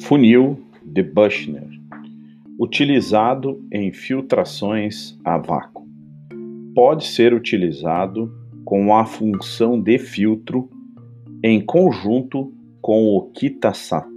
Funil de Buchner, utilizado em filtrações a vácuo. Pode ser utilizado com a função de filtro em conjunto com o Kitasato.